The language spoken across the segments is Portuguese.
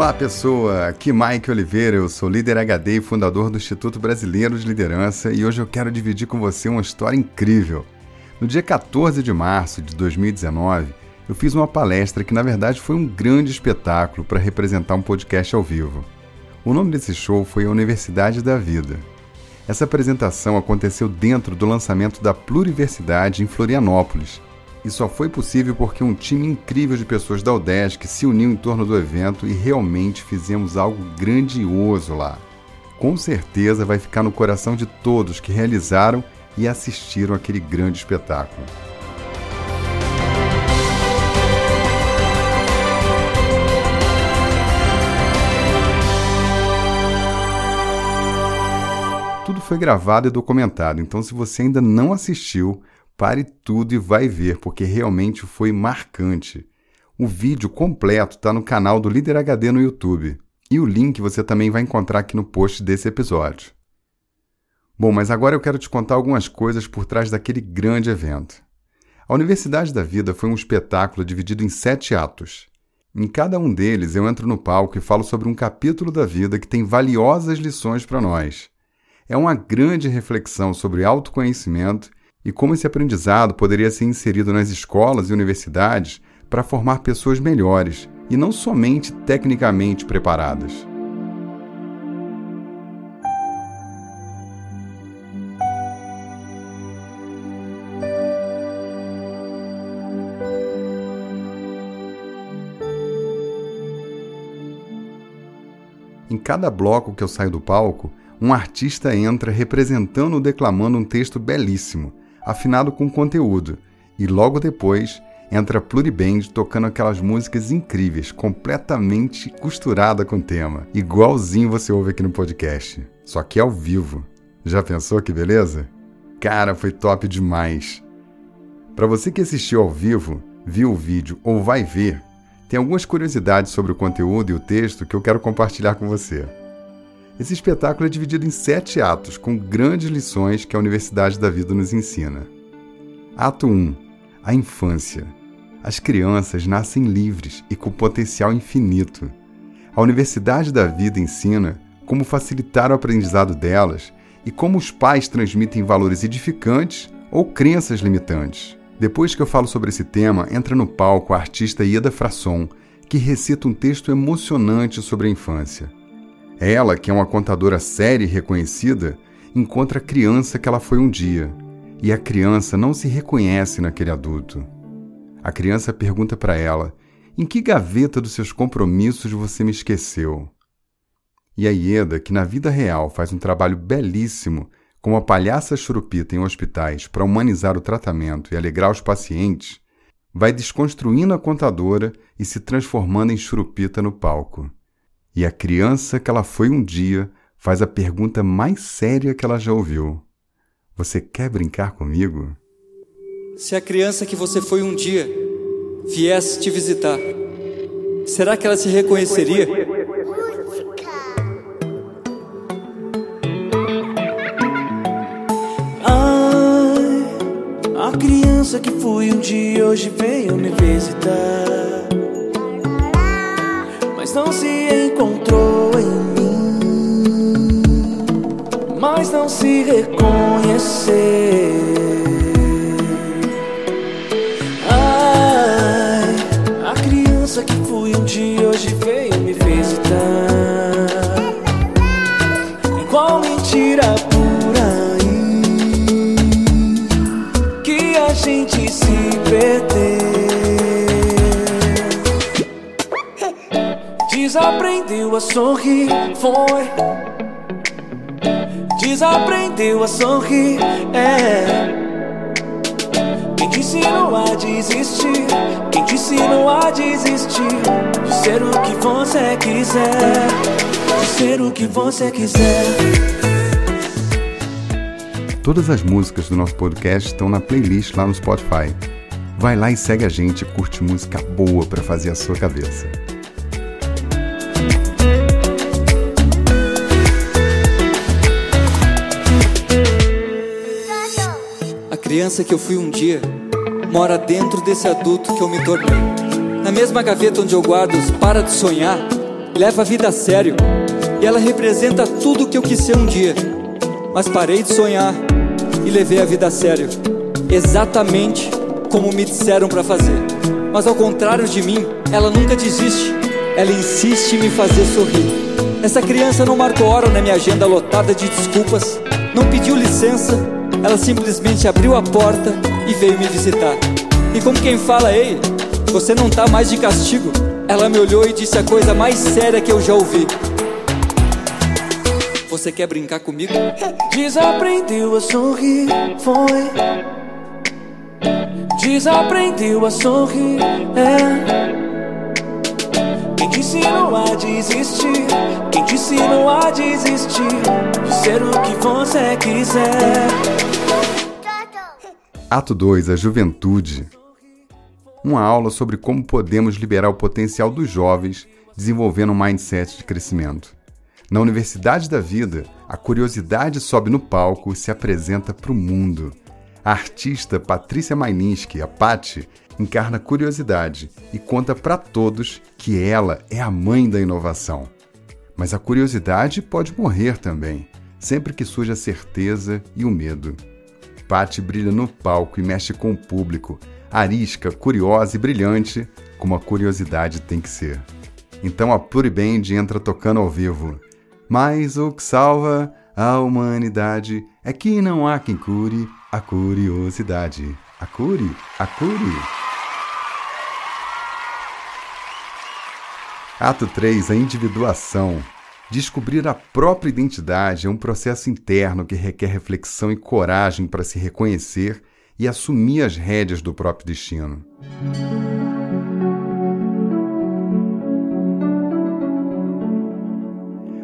Olá, pessoa! Aqui Mike Oliveira, eu sou líder HD e fundador do Instituto Brasileiro de Liderança e hoje eu quero dividir com você uma história incrível. No dia 14 de março de 2019, eu fiz uma palestra que na verdade foi um grande espetáculo para representar um podcast ao vivo. O nome desse show foi a Universidade da Vida. Essa apresentação aconteceu dentro do lançamento da Pluriversidade em Florianópolis e só foi possível porque um time incrível de pessoas da UDESC se uniu em torno do evento e realmente fizemos algo grandioso lá. Com certeza vai ficar no coração de todos que realizaram e assistiram aquele grande espetáculo. Tudo foi gravado e documentado, então se você ainda não assistiu, Pare tudo e vai ver, porque realmente foi marcante. O vídeo completo está no canal do Líder HD no YouTube. E o link você também vai encontrar aqui no post desse episódio. Bom, mas agora eu quero te contar algumas coisas por trás daquele grande evento. A Universidade da Vida foi um espetáculo dividido em sete atos. Em cada um deles eu entro no palco e falo sobre um capítulo da vida que tem valiosas lições para nós. É uma grande reflexão sobre autoconhecimento e como esse aprendizado poderia ser inserido nas escolas e universidades para formar pessoas melhores e não somente tecnicamente preparadas. Em cada bloco que eu saio do palco, um artista entra representando ou declamando um texto belíssimo, afinado com conteúdo, e logo depois entra Pluriband tocando aquelas músicas incríveis, completamente costurada com o tema, igualzinho você ouve aqui no podcast, só que ao vivo. Já pensou que beleza? Cara, foi top demais. Para você que assistiu ao vivo, viu o vídeo ou vai ver, tem algumas curiosidades sobre o conteúdo e o texto que eu quero compartilhar com você. Esse espetáculo é dividido em sete atos, com grandes lições que a Universidade da Vida nos ensina. Ato 1 A infância. As crianças nascem livres e com potencial infinito. A Universidade da Vida ensina como facilitar o aprendizado delas e como os pais transmitem valores edificantes ou crenças limitantes. Depois que eu falo sobre esse tema, entra no palco a artista Ieda Frasson, que recita um texto emocionante sobre a infância. Ela, que é uma contadora séria e reconhecida, encontra a criança que ela foi um dia, e a criança não se reconhece naquele adulto. A criança pergunta para ela: Em que gaveta dos seus compromissos você me esqueceu? E a Ieda, que na vida real faz um trabalho belíssimo como a palhaça churupita em hospitais para humanizar o tratamento e alegrar os pacientes, vai desconstruindo a contadora e se transformando em churupita no palco. E a criança que ela foi um dia faz a pergunta mais séria que ela já ouviu: Você quer brincar comigo? Se a criança que você foi um dia viesse te visitar, será que ela se reconheceria? Ai, a criança que fui um dia hoje veio me visitar mas não se encontrou em mim, mas não se reconheceu. Ai, a criança que fui um dia hoje veio me visitar. Igual mentira sorrir, foi. Desaprendeu a sorrir, é. Quem te ensinou a desistir? Quem te ensinou a desistir? De ser o que você quiser. De ser o que você quiser. Todas as músicas do nosso podcast estão na playlist lá no Spotify. Vai lá e segue a gente curte música boa para fazer a sua cabeça. Criança que eu fui um dia mora dentro desse adulto que eu me tornei. Na mesma gaveta onde eu guardo os para de sonhar, leva a vida a sério. E ela representa tudo o que eu quis ser um dia. Mas parei de sonhar e levei a vida a sério. Exatamente como me disseram para fazer. Mas ao contrário de mim, ela nunca desiste. Ela insiste em me fazer sorrir. Essa criança não marcou hora na minha agenda lotada de desculpas, não pediu licença, ela simplesmente abriu a porta e veio me visitar. E como quem fala, ei, você não tá mais de castigo, ela me olhou e disse a coisa mais séria que eu já ouvi. Você quer brincar comigo? Desaprendeu a sorrir, foi. Desaprendeu a sorrir, é. Ensinou a desistir? Quem te ensinou a desistir? De ser o que você quiser. Ato 2 A Juventude. Uma aula sobre como podemos liberar o potencial dos jovens desenvolvendo um mindset de crescimento. Na Universidade da Vida, a curiosidade sobe no palco e se apresenta para o mundo. A artista Patrícia Maininski, a Patti, encarna curiosidade e conta para todos que ela é a mãe da inovação. Mas a curiosidade pode morrer também, sempre que surge a certeza e o medo. Patti brilha no palco e mexe com o público, arisca, curiosa e brilhante, como a curiosidade tem que ser. Então a Pluriband entra tocando ao vivo. Mas o que salva a humanidade é que não há quem cure a curiosidade. A cure, a cure. Ato 3, a individuação. Descobrir a própria identidade é um processo interno que requer reflexão e coragem para se reconhecer e assumir as rédeas do próprio destino.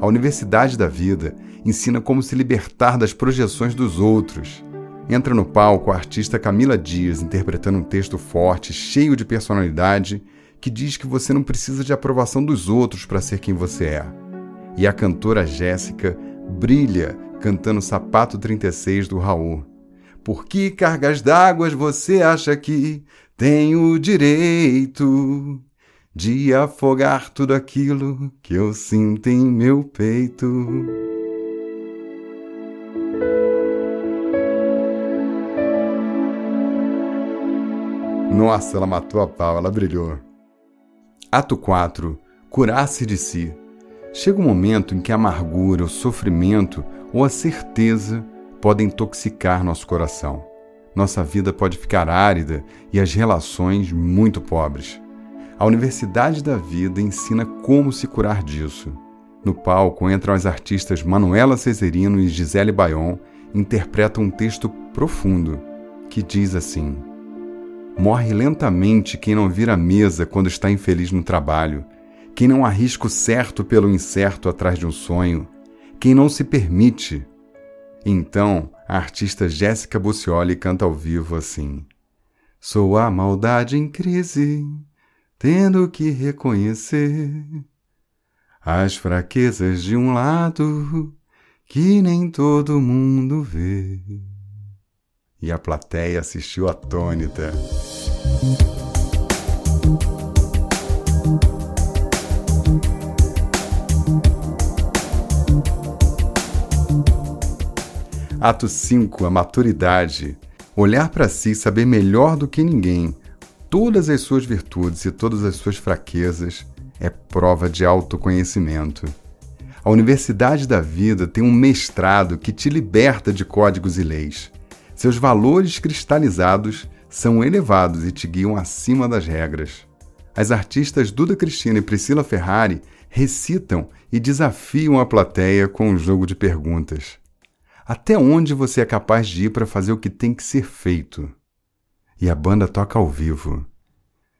A Universidade da Vida ensina como se libertar das projeções dos outros. Entra no palco a artista Camila Dias interpretando um texto forte, cheio de personalidade, que diz que você não precisa de aprovação dos outros para ser quem você é. E a cantora Jéssica brilha cantando Sapato 36 do Raul. Por que cargas d'água você acha que tem o direito? de afogar tudo aquilo que eu sinto em meu peito. Nossa, ela matou a pau, ela brilhou. Ato 4 Curar-se de si. Chega um momento em que a amargura, o sofrimento ou a certeza podem intoxicar nosso coração. Nossa vida pode ficar árida e as relações muito pobres. A Universidade da Vida ensina como se curar disso. No palco entram as artistas Manuela Cesarino e Gisele Bayon interpretam um texto profundo que diz assim: Morre lentamente quem não vira mesa quando está infeliz no trabalho, quem não arrisca o certo pelo incerto atrás de um sonho, quem não se permite. Então, a artista Jéssica Bucioli canta ao vivo assim: Sou a maldade em crise tendo que reconhecer as fraquezas de um lado que nem todo mundo vê. E a plateia assistiu atônita. Ato 5 A maturidade. Olhar para si e saber melhor do que ninguém todas as suas virtudes e todas as suas fraquezas é prova de autoconhecimento. A Universidade da Vida tem um mestrado que te liberta de códigos e leis. Seus valores cristalizados são elevados e te guiam acima das regras. As artistas Duda Cristina e Priscila Ferrari recitam e desafiam a plateia com um jogo de perguntas. Até onde você é capaz de ir para fazer o que tem que ser feito? e a banda toca ao vivo.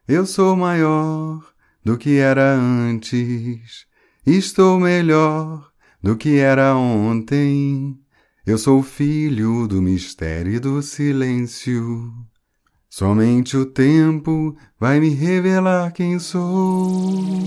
Eu sou maior do que era antes, estou melhor do que era ontem. Eu sou filho do mistério e do silêncio. Somente o tempo vai me revelar quem sou.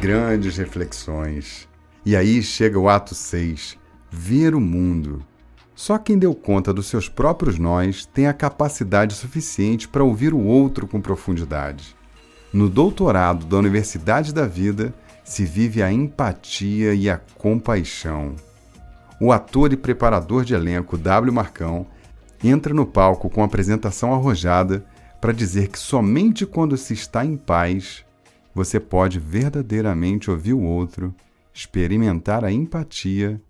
grandes reflexões. E aí chega o ato 6, ver o mundo. Só quem deu conta dos seus próprios nós tem a capacidade suficiente para ouvir o outro com profundidade. No doutorado da Universidade da Vida se vive a empatia e a compaixão. O ator e preparador de elenco W. Marcão entra no palco com apresentação arrojada para dizer que somente quando se está em paz você pode verdadeiramente ouvir o outro, experimentar a empatia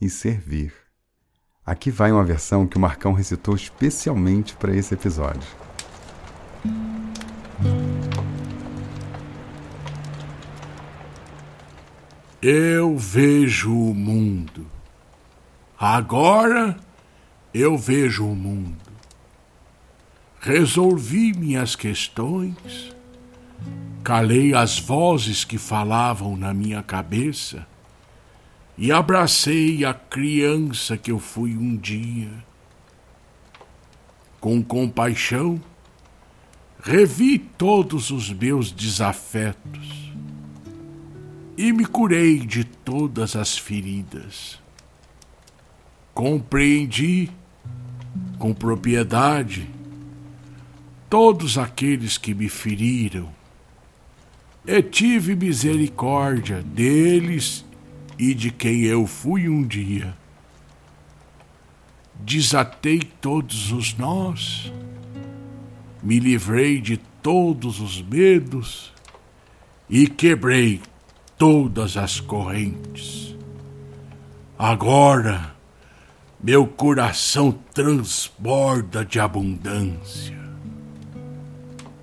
e servir. Aqui vai uma versão que o Marcão recitou especialmente para esse episódio. Eu vejo o mundo. Agora eu vejo o mundo. Resolvi minhas questões, calei as vozes que falavam na minha cabeça e abracei a criança que eu fui um dia. Com compaixão, revi todos os meus desafetos e me curei de todas as feridas. Compreendi com propriedade todos aqueles que me feriram e tive misericórdia deles e de quem eu fui um dia. Desatei todos os nós, me livrei de todos os medos e quebrei todas as correntes. Agora, meu coração transborda de abundância.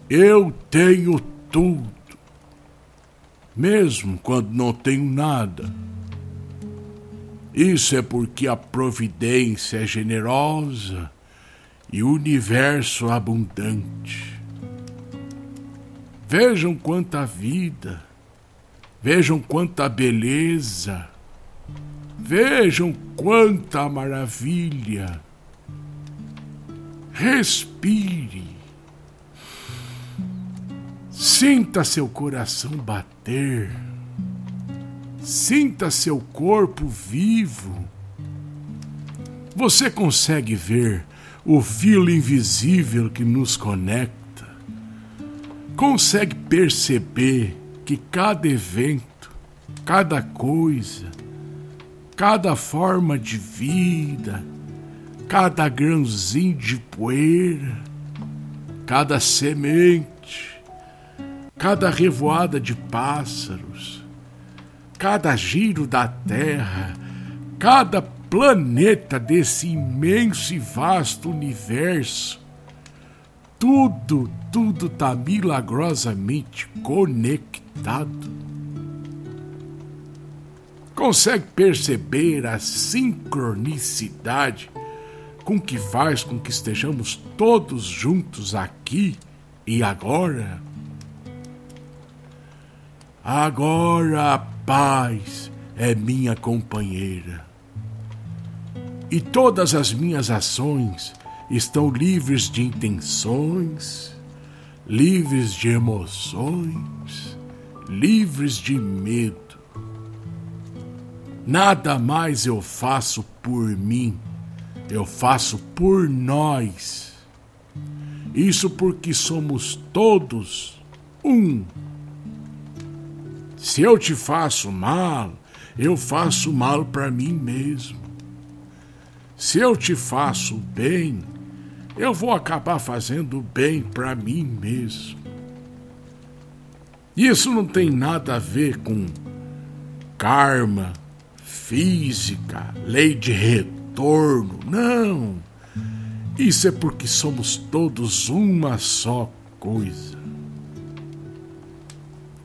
Eu tenho tudo, mesmo quando não tenho nada. Isso é porque a providência é generosa e o universo abundante. Vejam quanta vida Vejam quanta beleza. Vejam quanta maravilha. Respire. Sinta seu coração bater. Sinta seu corpo vivo. Você consegue ver o fio invisível que nos conecta? Consegue perceber que cada evento, cada coisa, cada forma de vida, cada grãozinho de poeira, cada semente, cada revoada de pássaros, cada giro da terra, cada planeta desse imenso e vasto universo, tudo, tudo está milagrosamente conectado. Consegue perceber a sincronicidade com que faz com que estejamos todos juntos aqui e agora? Agora a paz é minha companheira. E todas as minhas ações estão livres de intenções, livres de emoções, livres de medo. Nada mais eu faço por mim, eu faço por nós. Isso porque somos todos um. Se eu te faço mal, eu faço mal para mim mesmo. Se eu te faço bem, eu vou acabar fazendo bem para mim mesmo. Isso não tem nada a ver com karma, física, lei de retorno. Não. Isso é porque somos todos uma só coisa.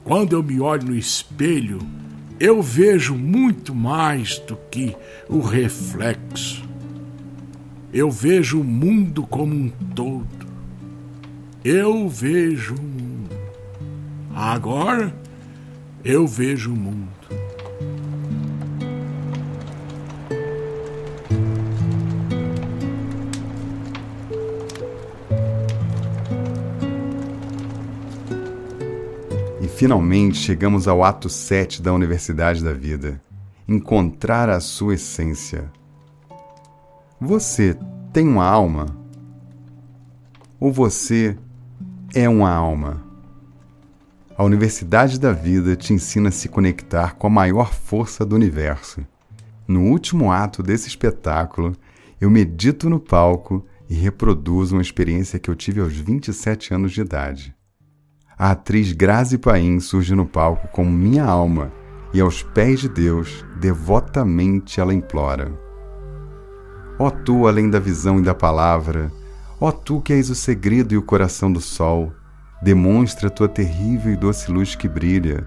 Quando eu me olho no espelho, eu vejo muito mais do que o reflexo. Eu vejo o mundo como um todo. Eu vejo o mundo. Agora eu vejo o mundo. Finalmente chegamos ao ato 7 da Universidade da Vida. encontrar a sua essência. Você tem uma alma? Ou você é uma alma? A Universidade da Vida te ensina a se conectar com a maior força do universo. No último ato desse espetáculo, eu medito no palco e reproduzo uma experiência que eu tive aos 27 anos de idade. A atriz Grazi Paim surge no palco como minha alma e aos pés de Deus, devotamente ela implora: Ó tu, além da visão e da palavra, ó tu que és o segredo e o coração do sol, demonstra a tua terrível e doce luz que brilha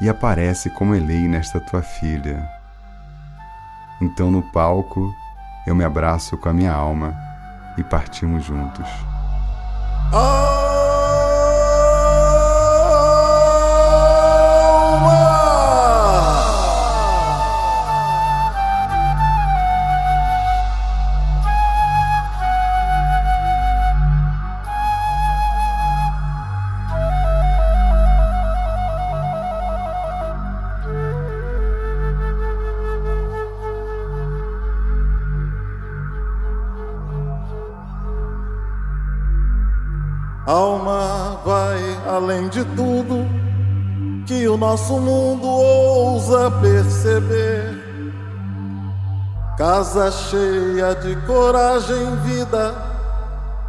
e aparece como elei nesta tua filha. Então no palco eu me abraço com a minha alma e partimos juntos. Oh! Nosso mundo ousa perceber. Casa cheia de coragem, vida,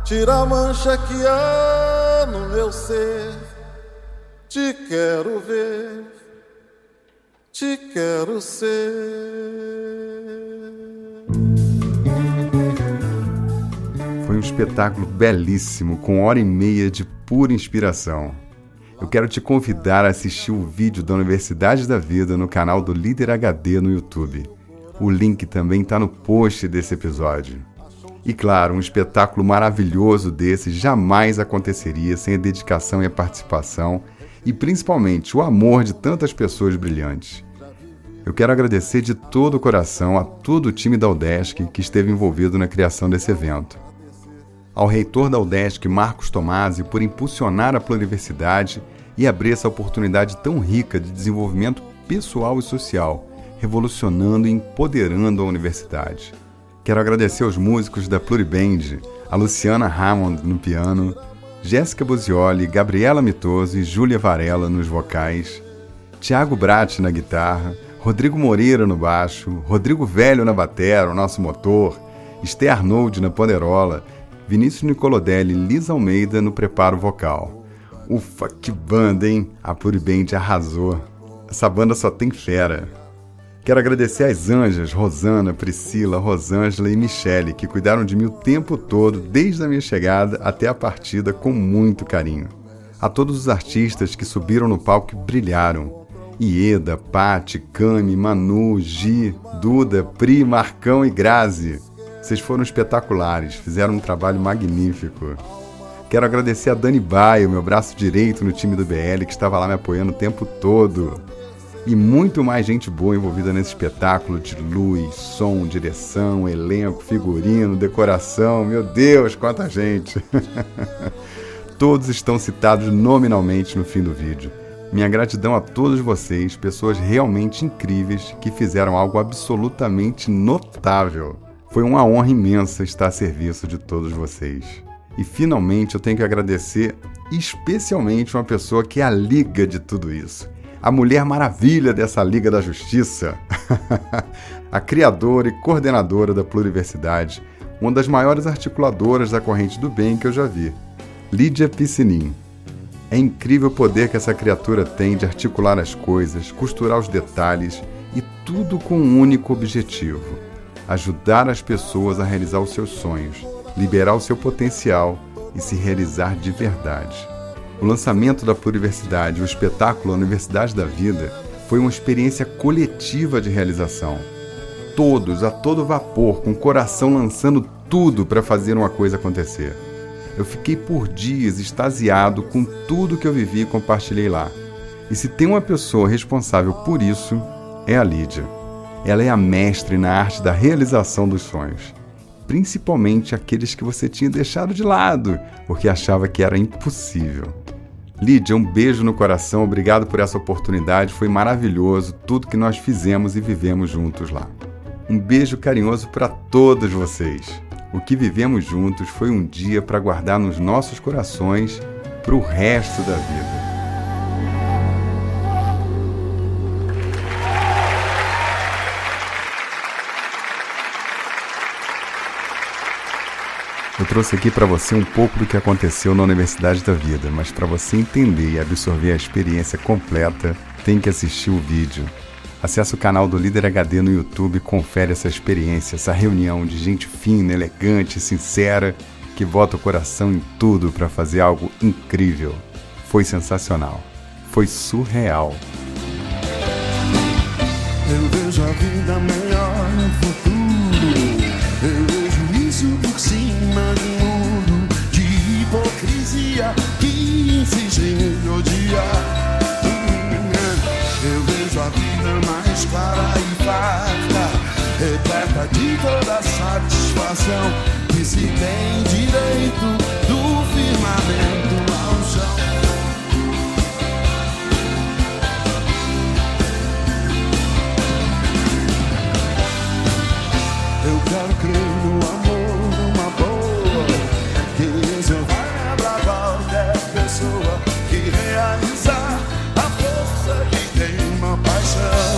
tira a mancha que há no meu ser. Te quero ver, te quero ser. Foi um espetáculo belíssimo, com hora e meia de pura inspiração. Eu quero te convidar a assistir o vídeo da Universidade da Vida no canal do Líder HD no YouTube. O link também está no post desse episódio. E claro, um espetáculo maravilhoso desse jamais aconteceria sem a dedicação e a participação e principalmente o amor de tantas pessoas brilhantes. Eu quero agradecer de todo o coração a todo o time da UDESC que esteve envolvido na criação desse evento ao reitor da UDESC, Marcos Tomasi, por impulsionar a pluriversidade e abrir essa oportunidade tão rica de desenvolvimento pessoal e social, revolucionando e empoderando a universidade. Quero agradecer aos músicos da Pluriband, a Luciana Hammond no piano, Jéssica Buzioli, Gabriela Mitoso e Júlia Varela nos vocais, Tiago Bratti na guitarra, Rodrigo Moreira no baixo, Rodrigo Velho na batera, o nosso motor, Esther Arnold na poderola Vinícius Nicolodelli e Liz Almeida no preparo vocal. Ufa, que banda, hein? A Pluriband arrasou. Essa banda só tem fera. Quero agradecer às anjas Rosana, Priscila, Rosângela e Michele, que cuidaram de mim o tempo todo, desde a minha chegada até a partida, com muito carinho. A todos os artistas que subiram no palco e brilharam. Ieda, Pati, Cami, Manu, Gi, Duda, Pri, Marcão e Grazi. Vocês foram espetaculares, fizeram um trabalho magnífico. Quero agradecer a Dani Baio, meu braço direito no time do BL, que estava lá me apoiando o tempo todo. E muito mais gente boa envolvida nesse espetáculo de luz, som, direção, elenco, figurino, decoração. Meu Deus, quanta gente! Todos estão citados nominalmente no fim do vídeo. Minha gratidão a todos vocês, pessoas realmente incríveis que fizeram algo absolutamente notável. Foi uma honra imensa estar a serviço de todos vocês. E finalmente eu tenho que agradecer especialmente uma pessoa que é a liga de tudo isso. A mulher maravilha dessa Liga da Justiça. a criadora e coordenadora da Pluriversidade, uma das maiores articuladoras da corrente do bem que eu já vi, Lídia Piscinin. É incrível o poder que essa criatura tem de articular as coisas, costurar os detalhes e tudo com um único objetivo ajudar as pessoas a realizar os seus sonhos, liberar o seu potencial e se realizar de verdade. O lançamento da Pluriversidade, o espetáculo Universidade da Vida, foi uma experiência coletiva de realização. Todos, a todo vapor, com o coração lançando tudo para fazer uma coisa acontecer. Eu fiquei por dias extasiado com tudo que eu vivi e compartilhei lá. E se tem uma pessoa responsável por isso, é a Lídia. Ela é a mestre na arte da realização dos sonhos, principalmente aqueles que você tinha deixado de lado porque achava que era impossível. Lídia, um beijo no coração, obrigado por essa oportunidade, foi maravilhoso tudo que nós fizemos e vivemos juntos lá. Um beijo carinhoso para todos vocês. O que vivemos juntos foi um dia para guardar nos nossos corações para o resto da vida. Eu trouxe aqui para você um pouco do que aconteceu na Universidade da Vida, mas para você entender e absorver a experiência completa, tem que assistir o vídeo. Acesse o canal do Líder HD no YouTube e confere essa experiência, essa reunião de gente fina, elegante, sincera, que bota o coração em tudo para fazer algo incrível. Foi sensacional. Foi surreal. Eu vejo a vida melhor no futuro. Vida mais clara e farta, de toda satisfação que se tem direito do firmamento ao chão. Eu quero crer Jesus.